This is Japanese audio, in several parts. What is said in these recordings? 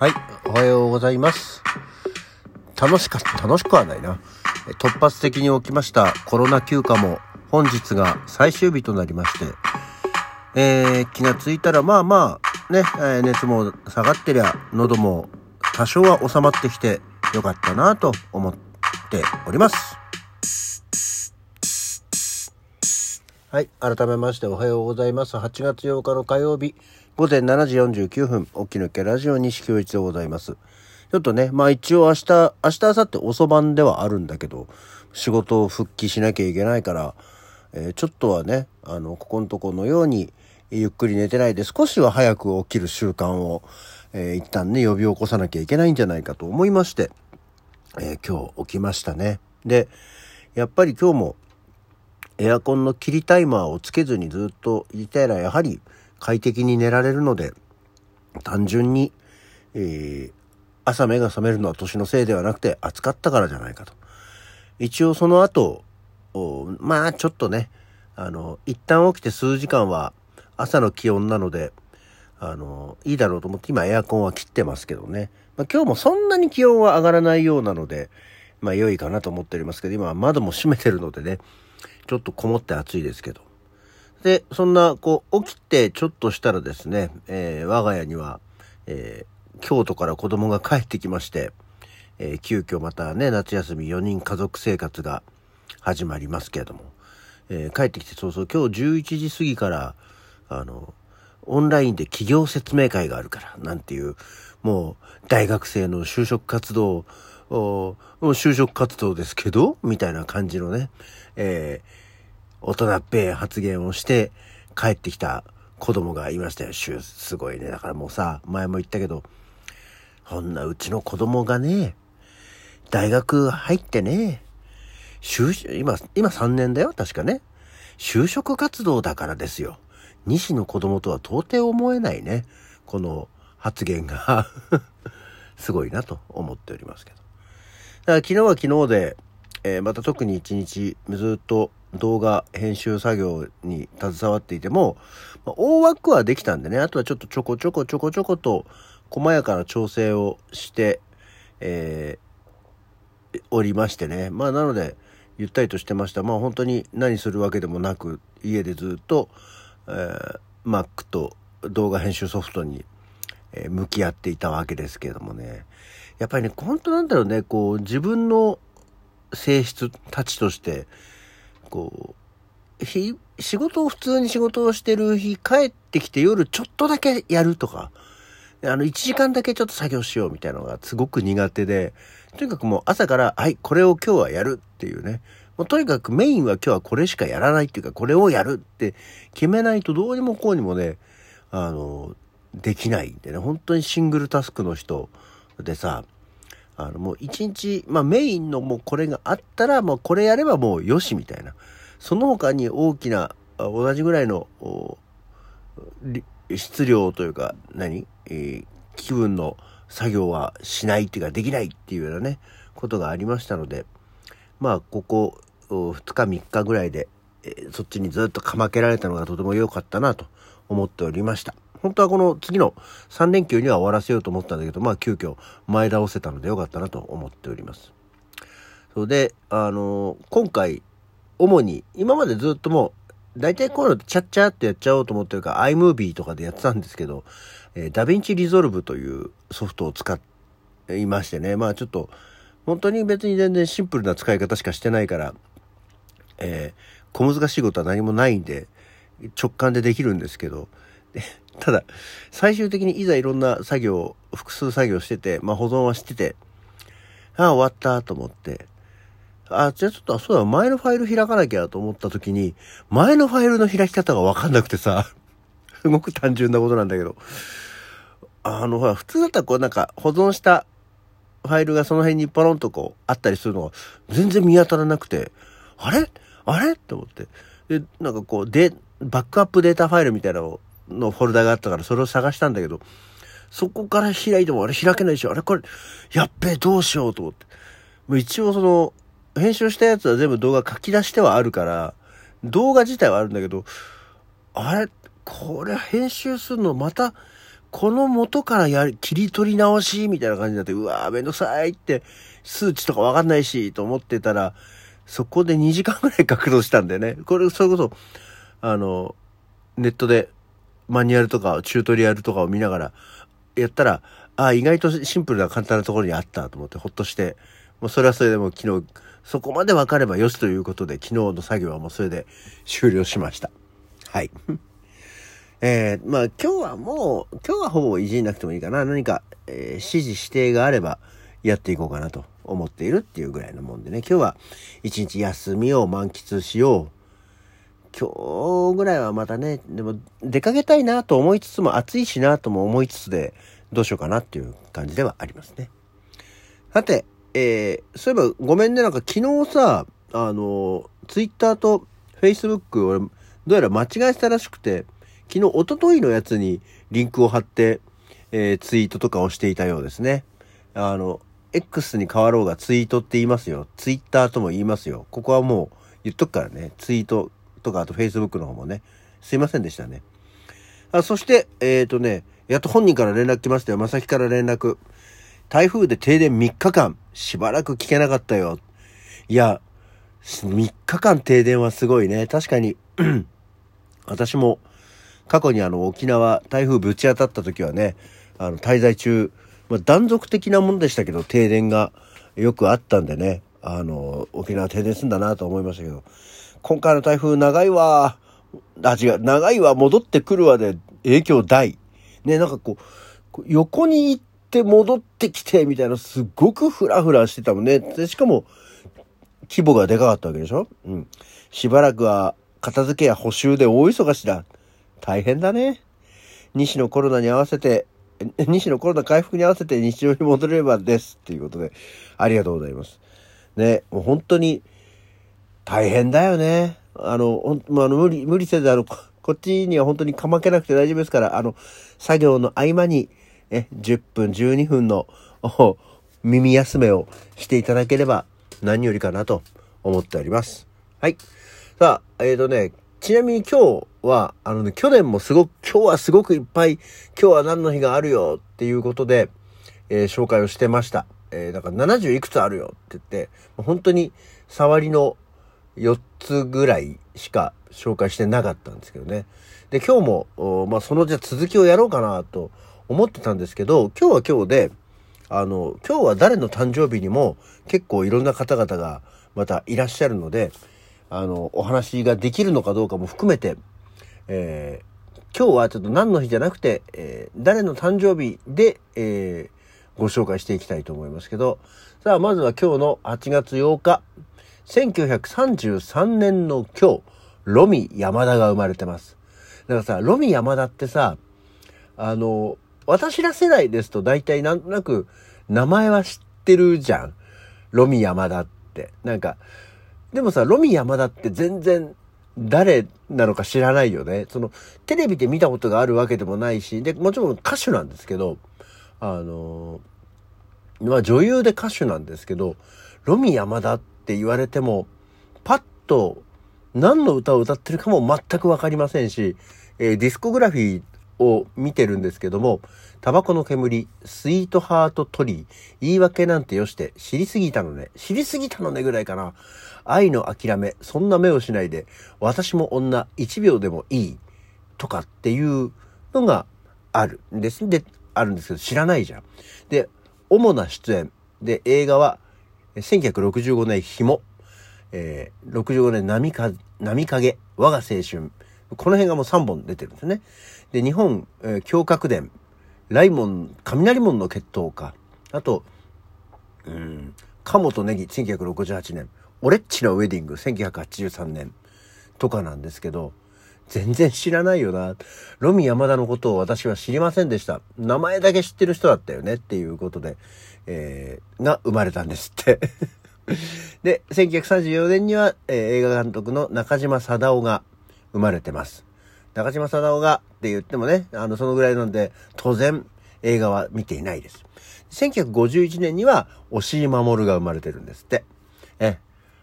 はい、おはようございます。楽しかった、楽しくはないな。突発的に起きましたコロナ休暇も本日が最終日となりまして、えー気がついたらまあまあ、ね、熱も下がってりゃ、喉も多少は収まってきてよかったなと思っております。はい。改めましておはようございます。8月8日の火曜日、午前7時49分、起き抜けラジオ西京一でございます。ちょっとね、まあ一応明日、明日、明後日遅番ではあるんだけど、仕事を復帰しなきゃいけないから、えーちょっとはね、あの、ここのとこのように、ゆっくり寝てないで少しは早く起きる習慣を、えー一旦ね、呼び起こさなきゃいけないんじゃないかと思いまして、えー今日起きましたね。で、やっぱり今日も、エアコンの切りタイマーをつけずにずっといたらやはり快適に寝られるので単純に、えー朝目が覚めるのは年のせいではなくて暑かったからじゃないかと一応その後おまあちょっとねあの一旦起きて数時間は朝の気温なのであのいいだろうと思って今エアコンは切ってますけどね、まあ、今日もそんなに気温は上がらないようなのでまあ良いかなと思っておりますけど今は窓も閉めてるのでねちょっとこもって暑いですけど。で、そんな、こう、起きてちょっとしたらですね、えー我が家には、えー京都から子供が帰ってきまして、えー急遽またね、夏休み4人家族生活が始まりますけれども、えー帰ってきてそうそう、今日11時過ぎから、あの、オンラインで企業説明会があるから、なんていう、もう、大学生の就職活動、お就職活動ですけどみたいな感じのね、えー大人っぺえ発言をして帰ってきた子供がいましたよ。しゅすごいね。だからもうさ、前も言ったけど、こんなうちの子供がね、大学入ってね、就職今、今3年だよ、確かね。就職活動だからですよ。西の子供とは到底思えないね。この発言が すごいなと思っておりますけど。だから昨日は昨日で、えーまた特に一日ずっと動画編集作業に携わっていても、まあ大枠はできたんでね、あとはちょっとちょこちょこちょこちょこと細やかな調整をして、えーおりましてね。まあなので、ゆったりとしてました。まあ本当に何するわけでもなく、家でずっと、えー Mac と動画編集ソフトに、えー向き合っていたわけですけれどもね。やっぱりね、本当なんだろうね、こう、自分の性質たちとして、こう、日、仕事を普通に仕事をしてる日、帰ってきて夜ちょっとだけやるとか、あの、1時間だけちょっと作業しようみたいなのがすごく苦手で、とにかくもう朝から、はい、これを今日はやるっていうね。もうとにかくメインは今日はこれしかやらないっていうか、これをやるって決めないとどうにもこうにもね、あの、できないんでね、本当にシングルタスクの人でさ、あのもう一日、まあメインのもうこれがあったら、もうこれやればもうよしみたいな。その他に大きな、同じぐらいの、質量というか、何、えー気分の作業はしないっていうかできないっていうようなね、ことがありましたので、まあここ2日3日ぐらいで、えーそっちにずっとかまけられたのがとても良かったなと思っておりました。本当はこの次の3連休には終わらせようと思ったんだけど、まあ急遽前倒せたので良かったなと思っております。それで、あの今回、主に、今までずっともう、大体こういうのチャッチャーってやっちゃおうと思ってるから、iMovie とかでやってたんですけど、えー、 DaVinci Resolve というソフトを使っていましてね、まあちょっと、本当に別に全然シンプルな使い方しかしてないから、えー小難しいことは何もないんで、直感でできるんですけど、ただ、最終的にいざいろんな作業、複数作業してて、まあ保存はしてて、ああ、終わったと思って、あ、じゃあちょっと、そうだ、前のファイル開かなきゃと思った時に、前のファイルの開き方がわかんなくてさ、すごく単純なことなんだけど、あの、ほら、普通だったらこうなんか保存したファイルがその辺にポロンとこうあったりするのが全然見当たらなくて、あれ？あれ？って思って。で、なんかこう、で、バックアップデータファイルみたいなのをのフォルダがあったからそれを探したんだけど、そこから開いてもあれ開けないでしょ、あれこれ、やっべえ、どうしようと思って。もう一応その、編集したやつは全部動画書き出してはあるから、動画自体はあるんだけど、あれこれ編集するのまた、この元からやり、切り取り直しみたいな感じになって、うわーめんどくさいって、数値とかわかんないし、と思ってたら、そこで2時間ぐらい格闘したんだよね。これ、それこそ、あの、ネットでマニュアルとかチュートリアルとかを見ながらやったら、ああ、意外とシンプルな簡単なところにあったと思ってほっとして、もうそれはそれでも昨日、そこまで分かればよしということで、昨日の作業はもうそれで終了しました。はい。えー、まあ今日はもう、今日はほぼいじんなくてもいいかな。何か、えー、指示指定があればやっていこうかなと思っているっていうぐらいのもんでね。今日は一日休みを満喫しよう。今日ぐらいはまたね、でも出かけたいなと思いつつも暑いしなとも思いつつで、どうしようかなっていう感じではありますね。さて、えー、そういえばごめんね、なんか昨日さ、あの、ツイッターとフェイスブック俺、どうやら間違えたらしくて、昨日、おとといのやつにリンクを貼って、えー、ツイートとかをしていたようですね。あの、X に変わろうがツイートって言いますよ。ツイッターとも言いますよ。ここはもう言っとくからね。ツイートとか、あと Facebook の方もね。すいませんでしたね。あそして、えっ、ー、とね、やっと本人から連絡来ましたよ。まさきから連絡。台風で停電3日間、しばらく聞けなかったよ。いや、3日間停電はすごいね。確かに私も過去にあの沖縄台風ぶち当たった時はね、あの滞在中、まあ、断続的なものでしたけど、停電がよくあったんでね、あの、沖縄停電すんだなと思いましたけど、今回の台風長いわ、あ、違う、長いわ、戻ってくるわで影響大。ね、なんかこう、横に行って戻ってきて、みたいな、すっごくフラフラしてたもんね。で、しかも、規模がでかかったわけでしょ？うん。しばらくは片付けや補修で大忙しだ。大変だね。西のコロナに合わせて、西のコロナ回復に合わせて日常に戻ればですっていうことで、ありがとうございます。ね、もう本当に大変だよね。あの、ほん、まあ、の、無理、無理せず、あの、こっちには本当にかまけなくて大丈夫ですから、あの、作業の合間に、え、10分、12分の、耳休めをしていただければ何よりかなと思っております。はい。さあ、えっ、ー、とね、ちなみに今日は、あのね、去年もすごく、今日はすごくいっぱい、今日は何の日があるよっていうことで、えー、紹介をしてました。えー、だから70いくつあるよって言って、本当に触りの4つぐらいしか紹介してなかったんですけどね。で、今日も、まあ、そのじゃ続きをやろうかなと思ってたんですけど、今日は今日で、あの、今日は誰の誕生日にも結構いろんな方々がまたいらっしゃるので、あの、お話ができるのかどうかも含めて、えー、今日はちょっと何の日じゃなくて、えー、誰の誕生日で、えー、ご紹介していきたいと思いますけど、さあ、まずは今日の8月8日、1933年の今日、ロミ山田が生まれてます。だからさ、ロミ山田ってさ、あの、私ら世代ですと大体なんとなく名前は知ってるじゃん。ロミ山田って。なんか、でもさ、ロミ山田って全然誰なのか知らないよね。その、テレビで見たことがあるわけでもないし、で、もちろん歌手なんですけど、あの、まあ女優で歌手なんですけど、ロミ山田ってって言われても、パッと何の歌を歌ってるかも全くわかりませんし、えー、ディスコグラフィーを見てるんですけども、タバコの煙、スイートハートトリー、言い訳なんてよして、知りすぎたのね、知りすぎたのねぐらいかな。愛の諦め、そんな目をしないで、私も女1秒でもいい、とかっていうのがあるんです。で、あるんですけど、知らないじゃん。で、主な出演。で、映画は、1965年、紐。えー、65年波か、波影、我が青春。この辺がもう3本出てるんですね。で、日本、えー、胸郭伝、雷門、雷門の決闘か。あと、うん、鴨とネギ、1968年。オレッチのウェディング、1983年。とかなんですけど、全然知らないよな。ロミ山田のことを私は知りませんでした。名前だけ知ってる人だったよねっていうことで、えー、が生まれたんですって で、1934年には、えー、映画監督の中島貞夫が生まれてます。中島貞夫がって言ってもね、あの、そのぐらいなんで、当然、映画は見ていないです。1951年には、押井守が生まれてるんですって。え、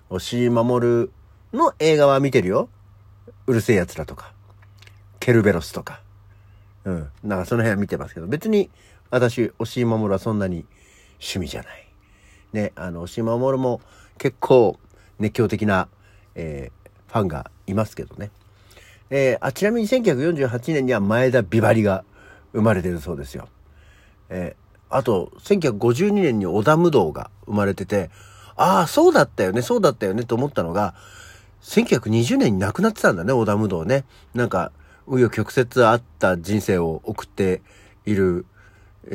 押井守の映画は見てるよ。うるせえ奴らとか、ケルベロスとか、うん。なんかその辺は見てますけど、別に私、押井守はそんなに趣味じゃない。ね、あの、押井守も結構熱狂的な、えー、ファンがいますけどね。えー、あ、ちなみに1948年には前田美晴が生まれてるそうですよ。えー、あと、1952年に織田無道が生まれてて、ああ、そうだったよね、そうだったよねと思ったのが、1920年に亡くなってたんだね、織田無道ね。なんか、紆余曲折あった人生を送っている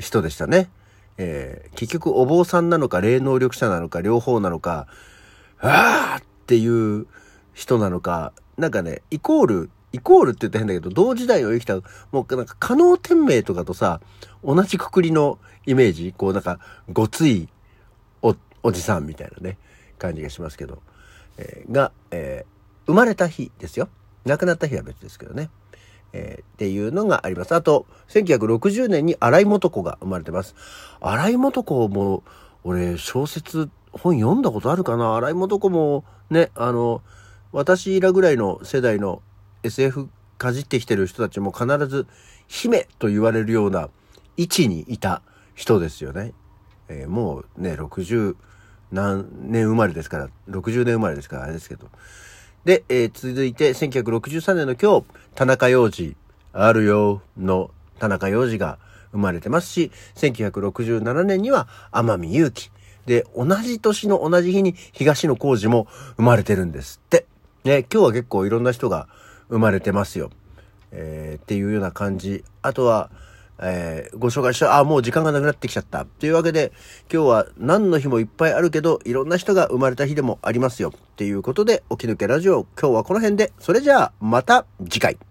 人でしたね。えー、結局お坊さんなのか霊能力者なのか両方なのか、ああっていう人なのか、なんかね、イコール、イコールって言ったら変だけど、同時代を生きた、もうなんか、可能天命とかとさ、同じくくりのイメージこうなんか、ごついお、おじさんみたいなね、感じがしますけど、えー、が、えー、生まれた日ですよ。亡くなった日は別ですけどね。えー、っていうのがあります。あと、1960年に荒井元子が生まれてます。荒井元子も、俺、小説、本読んだことあるかな？荒井元子も、ね、あの、私らぐらいの世代の SF かじってきてる人たちも必ず、姫と言われるような位置にいた人ですよね。えー、もうね、60何年生まれですから、60年生まれですからあれですけど。で、えー、続いて1963年の今日、田中洋次、あるよの田中洋次が生まれてますし、1967年には天海祐希。で、同じ年の同じ日に東野幸治も生まれてるんですって。ね、今日は結構いろんな人が生まれてますよ。えー、っていうような感じ。あとは、えー、ご紹介した、あ、もう時間がなくなってきちゃった。というわけで、今日は何の日もいっぱいあるけど、いろんな人が生まれた日でもありますよ。っていうことで、起き抜けラジオ、今日はこの辺で、それじゃあ、また次回。